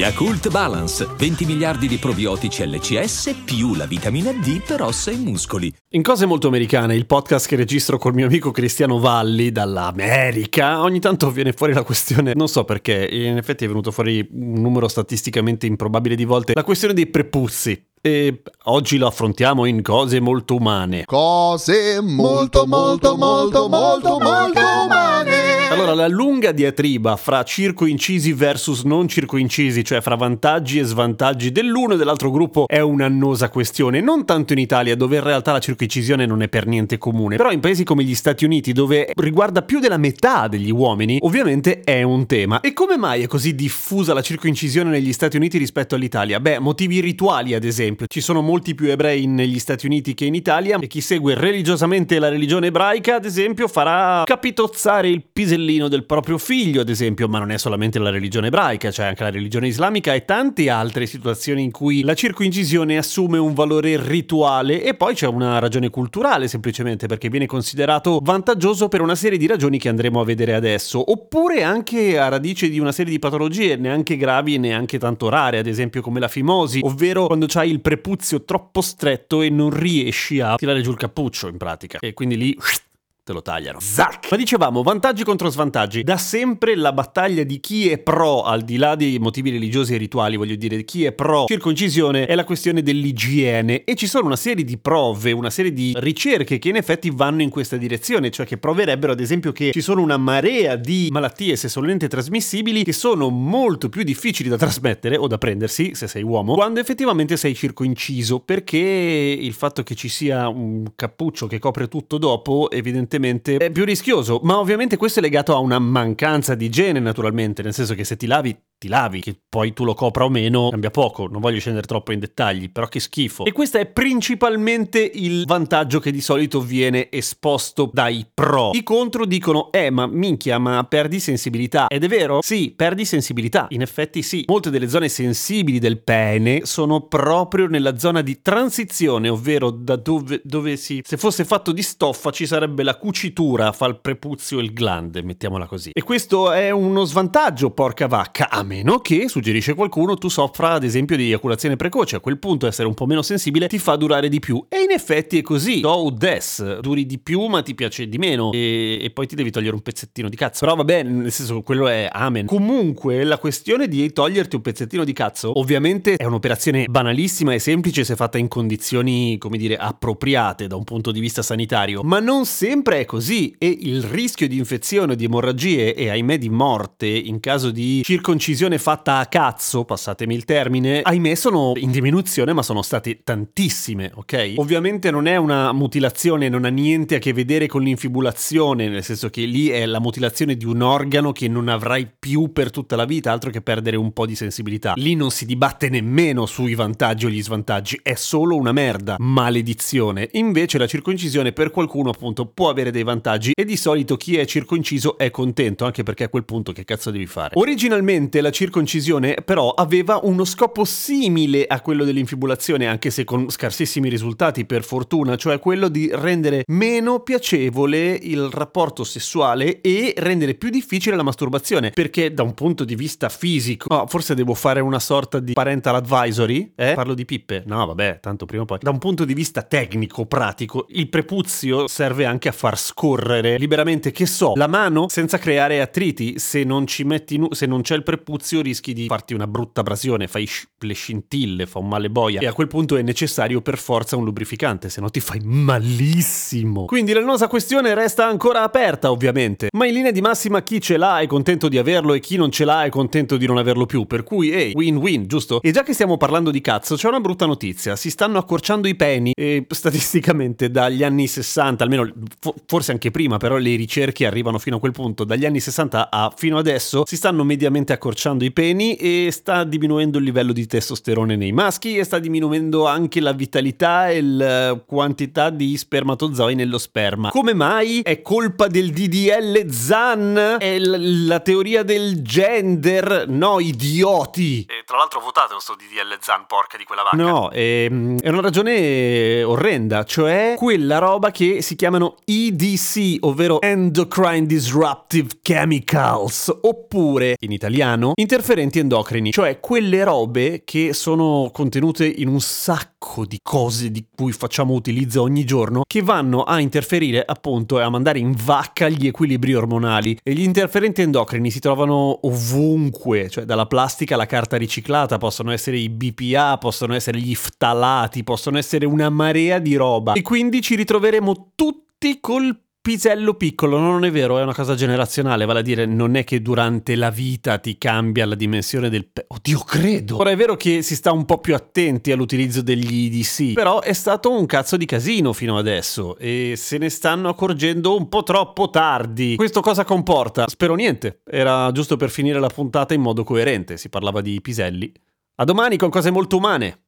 Yakult Balance, 20 miliardi di probiotici LCS più la vitamina D per ossa e muscoli. In cose molto americane, il podcast che registro col mio amico Cristiano Valli dall'America, ogni tanto viene fuori la questione, non so perché, in effetti è venuto fuori un numero statisticamente improbabile di volte, la questione dei prepuzzi. E oggi lo affrontiamo in cose molto umane. Cose molto molto molto molto molto umane. Allora, la lunga diatriba fra circoincisi versus non circoincisi, cioè fra vantaggi e svantaggi dell'uno e dell'altro gruppo, è un'annosa questione. Non tanto in Italia, dove in realtà la circoincisione non è per niente comune, però in paesi come gli Stati Uniti, dove riguarda più della metà degli uomini, ovviamente è un tema. E come mai è così diffusa la circoincisione negli Stati Uniti rispetto all'Italia? Beh, motivi rituali, ad esempio esempio. Ci sono molti più ebrei negli Stati Uniti che in Italia e chi segue religiosamente la religione ebraica, ad esempio, farà capitozzare il pisellino del proprio figlio, ad esempio, ma non è solamente la religione ebraica, c'è anche la religione islamica e tante altre situazioni in cui la circoncisione assume un valore rituale e poi c'è una ragione culturale semplicemente perché viene considerato vantaggioso per una serie di ragioni che andremo a vedere adesso, oppure anche a radice di una serie di patologie neanche gravi e neanche tanto rare, ad esempio come la fimosi, ovvero quando c'hai il prepuzio troppo stretto e non riesci a tirare giù il cappuccio in pratica. E quindi lì te lo tagliano. Zac! Ma dicevamo, vantaggi contro svantaggi. Da sempre la battaglia di chi è pro, al di là dei motivi religiosi e rituali, voglio dire, chi è pro circoncisione è la questione dell'igiene. E ci sono una serie di prove, una serie di ricerche che in effetti vanno in questa direzione, cioè che proverebbero ad esempio che ci sono una marea di malattie sessualmente trasmissibili che sono molto più difficili da trasmettere o da prendersi, se sei uomo, quando effettivamente sei circoinciso, perché il fatto che ci sia un cappuccio che copre tutto dopo, evidentemente evidentemente è più rischioso, ma ovviamente questo è legato a una mancanza di igiene naturalmente, nel senso che se ti lavi ti lavi, che poi tu lo copra o meno cambia poco, non voglio scendere troppo in dettagli, però che schifo. E questo è principalmente il vantaggio che di solito viene esposto dai pro. I contro dicono, eh ma minchia, ma perdi sensibilità. Ed è vero? Sì, perdi sensibilità, in effetti sì. Molte delle zone sensibili del pene sono proprio nella zona di transizione, ovvero da dove, dove si... Se fosse fatto di stoffa ci sarebbe la cucitura fra il prepuzio e il glande, mettiamola così. E questo è uno svantaggio, porca vacca, a meno che, suggerisce qualcuno, tu soffra ad esempio di eiaculazione precoce, a quel punto essere un po' meno sensibile ti fa durare di più. E in effetti è così. Do des, duri di più ma ti piace di meno e, e poi ti devi togliere un pezzettino di cazzo. Però vabbè, nel senso quello è amen. Comunque la questione di toglierti un pezzettino di cazzo ovviamente è un'operazione banalissima e semplice se fatta in condizioni, come dire, appropriate da un punto di vista sanitario, ma non sempre è così e il rischio di infezione, di emorragie e ahimè di morte in caso di circoncisione fatta a cazzo, passatemi il termine, ahimè sono in diminuzione, ma sono state tantissime, ok? Ovviamente non è una mutilazione, non ha niente a che vedere con l'infibulazione, nel senso che lì è la mutilazione di un organo che non avrai più per tutta la vita, altro che perdere un po' di sensibilità. Lì non si dibatte nemmeno sui vantaggi o gli svantaggi, è solo una merda, maledizione. Invece la circoncisione per qualcuno appunto può avere dei vantaggi e di solito chi è circonciso è contento, anche perché a quel punto che cazzo devi fare? Originalmente la circoncisione però aveva uno scopo simile a quello dell'infibulazione, anche se con scarsissimi risultati per fortuna, cioè quello di rendere meno piacevole il rapporto sessuale e rendere più difficile la masturbazione, perché da un punto di vista fisico, oh, forse devo fare una sorta di parental advisory, eh? Parlo di pippe? No, vabbè, tanto prima o poi. Da un punto di vista tecnico, pratico, il prepuzio serve anche a far scorrere liberamente, che so, la mano senza creare attriti, se non ci metti nu- se non c'è il prepuzio rischi di farti una brutta abrasione, fai le scintille, fa un male boia e a quel punto è necessario per forza un lubrificante, se no ti fai malissimo. Quindi l'annosa questione resta ancora aperta ovviamente, ma in linea di massima chi ce l'ha è contento di averlo e chi non ce l'ha è contento di non averlo più, per cui ehi, hey, win-win, giusto? E già che stiamo parlando di cazzo, c'è una brutta notizia, si stanno accorciando i peni e statisticamente dagli anni 60, almeno forse anche prima, però le ricerche arrivano fino a quel punto, dagli anni 60 a fino adesso si stanno mediamente accorciando i peni e sta diminuendo il livello di testosterone nei maschi e sta diminuendo anche la vitalità e la quantità di spermatozoi nello sperma. Come mai? È colpa del DDL ZAN? È la teoria del gender? No, idioti! Tra l'altro votate questo DDL Zan, porca di quella vacca. No, è, è una ragione orrenda, cioè quella roba che si chiamano EDC, ovvero Endocrine Disruptive Chemicals, oppure in italiano interferenti endocrini, cioè quelle robe che sono contenute in un sacco di cose di cui facciamo utilizzo ogni giorno, che vanno a interferire appunto e a mandare in vacca gli equilibri ormonali. E gli interferenti endocrini si trovano ovunque, cioè dalla plastica alla carta riciclata, possono essere i BPA, possono essere gli ftalati, possono essere una marea di roba. E quindi ci ritroveremo tutti col pisello piccolo, non è vero, è una cosa generazionale, vale a dire non è che durante la vita ti cambia la dimensione del pe- Oddio, credo. Ora è vero che si sta un po' più attenti all'utilizzo degli IDC, però è stato un cazzo di casino fino adesso e se ne stanno accorgendo un po' troppo tardi. Questo cosa comporta? Spero niente. Era giusto per finire la puntata in modo coerente, si parlava di piselli. A domani con cose molto umane.